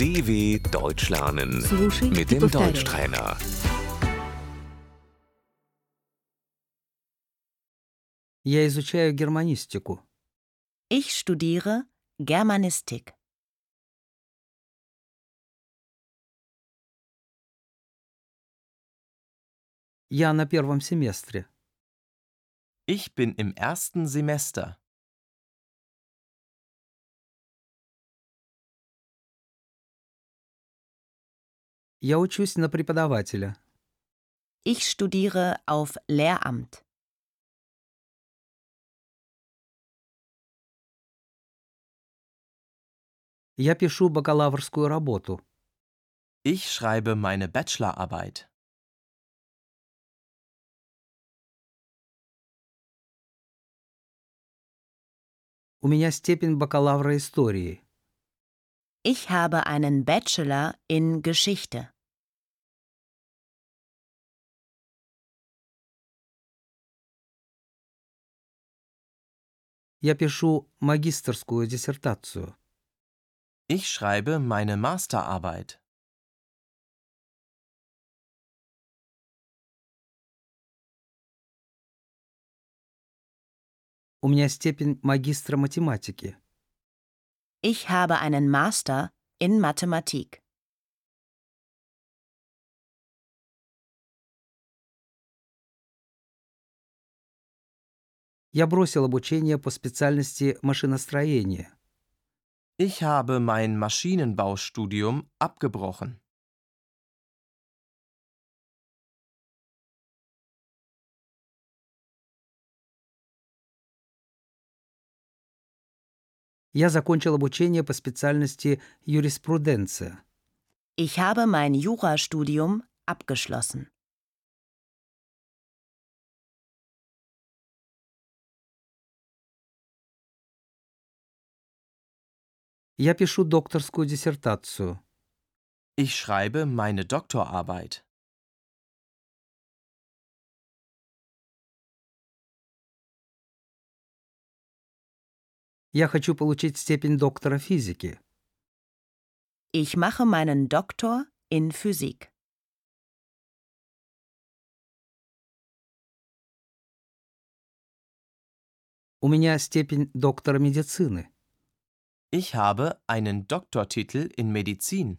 DW Deutsch lernen Слушай mit и dem повторяй. Deutschtrainer. Я изучаю германистику. Ich studiere Germanistik. Я на первом семестре. Ich bin im ersten Semester. Я учусь на преподавателя. Ich studiere auf Lehramt. Я пишу бакалаврскую работу. Ich schreibe meine Bachelorarbeit. У меня степень бакалавра истории. Ich habe einen Bachelor in Geschichte. Я пишу магистерскую диссертацию. Ich schreibe meine Masterarbeit. У меня степень магистра математики. Ich habe einen Master in Mathematik. Я бросил обучение по специальности машиностроения. Ich habe mein Maschinenbaustudium abgebrochen. Я закончил обучение по специальности юриспруденция. Ich habe mein Jurastudium abgeschlossen. Я пишу докторскую диссертацию. Ich schreibe meine Doktorarbeit. Я хочу получить степень доктора физики. Ich mache meinen Doktor in Physik. У меня степень доктора медицины. Ich habe einen Doktortitel in Medizin.